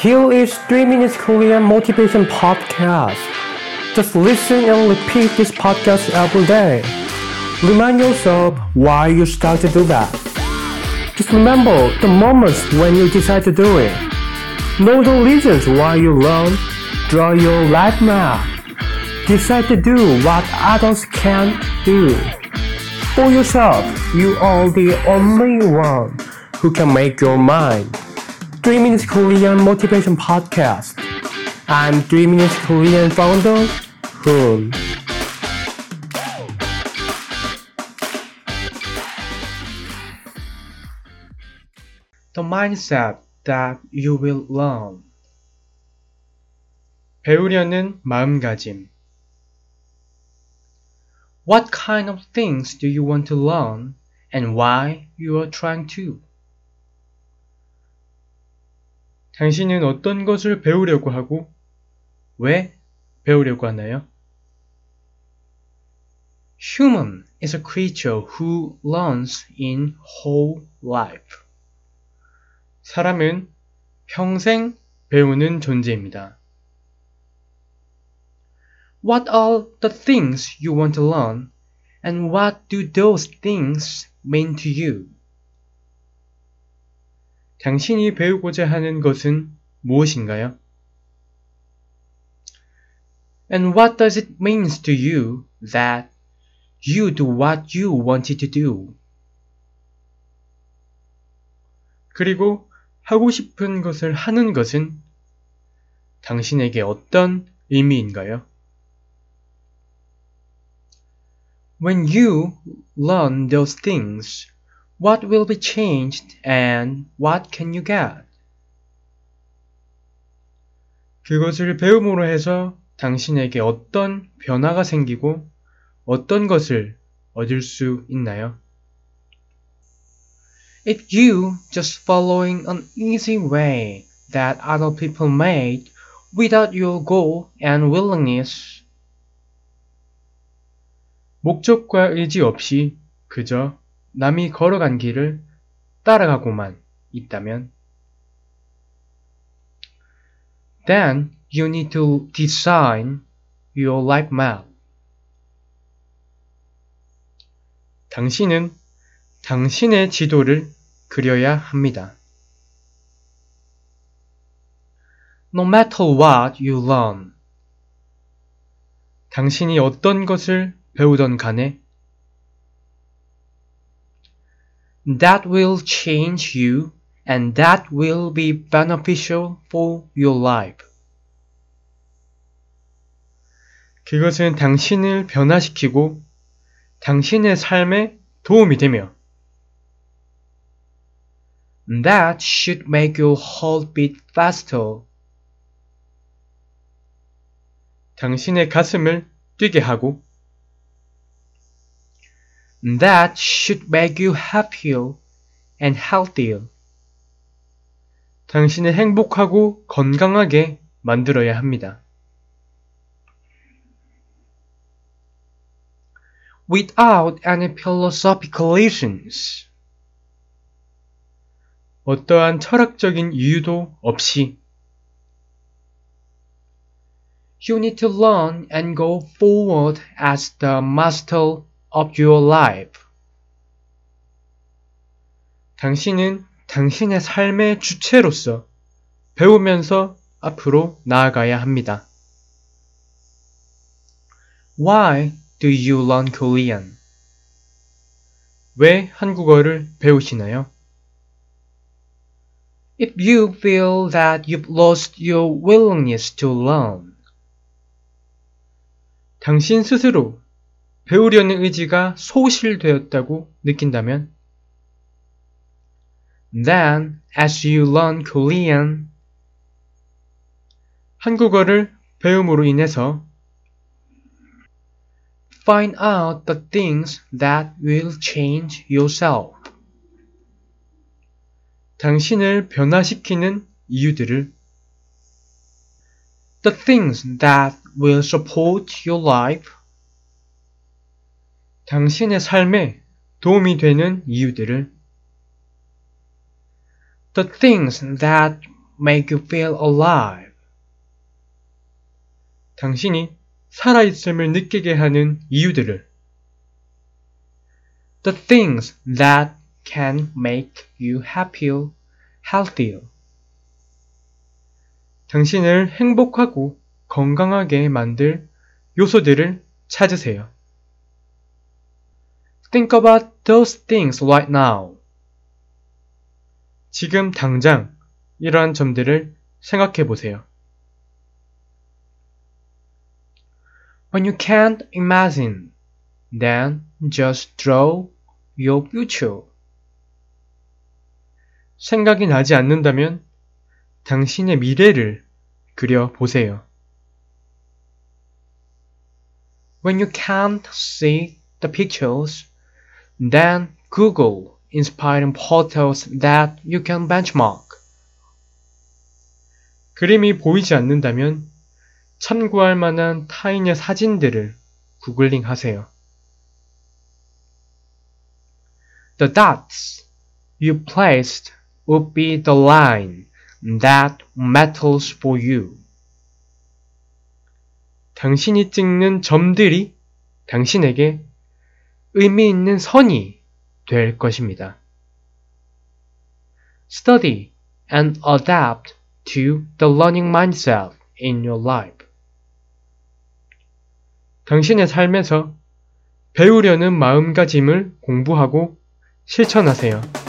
Here is 3 Minutes Korean Motivation Podcast. Just listen and repeat this podcast every day. Remind yourself why you start to do that. Just remember the moments when you decide to do it. Know the reasons why you learn. Draw your life map. Decide to do what others can't do. For yourself, you are the only one who can make your mind. 3 Minutes Korean Motivation Podcast. I'm 3 Minutes Korean founder, Hoon. The mindset that you will learn. 배우려는 마음가짐. What kind of things do you want to learn and why you are trying to? 당신은 어떤 것을 배우려고 하고 왜 배우려고 하나요? Human is a creature who learns in whole life. 사람은 평생 배우는 존재입니다. What are the things you want to learn and what do those things mean to you? 당신이 배우고자 하는 것은 무엇인가요? And what does it mean to you that you do what you wanted to do? 그리고 하고 싶은 것을 하는 것은 당신에게 어떤 의미인가요? When you learn those things, what will be changed and what can you get? 그것을 배움으로 해서 당신에게 어떤 변화가 생기고 어떤 것을 얻을 수 있나요? If you just following an easy way that other people made without your goal and willingness, 목적과 의지 없이 그저 남이 걸어간 길을 따라가고만 있다면, then you need to design your life map. 당신은 당신의 지도를 그려야 합니다. No matter what you learn. 당신이 어떤 것을 배우던 간에 that will change you and that will be beneficial for your life. 그것은 당신을 변화시키고 당신의 삶에 도움이 되며 that should make your heart beat faster. 당신의 가슴을 뛰게 하고 that should make you happier and healthier. 당신을 행복하고 건강하게 만들어야 합니다. Without any philosophical reasons. 어떠한 철학적인 이유도 없이 You need to learn and go forward as the master of your life. 당신은 당신의 삶의 주체로서 배우면서 앞으로 나아가야 합니다. Why do you learn Korean? 왜 한국어를 배우시나요? If you feel that you've lost your willingness to learn. 당신 스스로 배우려는 의지가 소실되었다고 느낀다면 Then, as you learn Korean, 한국어를 배움으로 인해서 find out the things that will change yourself. 당신을 변화시키는 이유들을 the things that will support your life. 당신의 삶에 도움이 되는 이유들을 the things that make you feel alive. 당신이 살아있음을 느끼게 하는 이유들을 The things that can make you happier, healthier. 당신을 행복하고 건강하게 만들 요소들을 찾으세요. Think about those things right now. 지금 당장 이러한 점들을 생각해 보세요. When you can't imagine, then just draw your future. 생각이 나지 않는다면 당신의 미래를 그려 보세요. When you can't see the pictures, then Google inspiring photos that you can benchmark. 그림이 보이지 않는다면 참고할 만한 타인의 사진들을 구글링 하세요. The dots you placed would be the line that matters for you. 당신이 찍는 점들이 당신에게 의미 있는 선이 될 것입니다. Study and adapt to the learning mindset in your life. 당신의 삶에서 배우려는 마음가짐을 공부하고 실천하세요.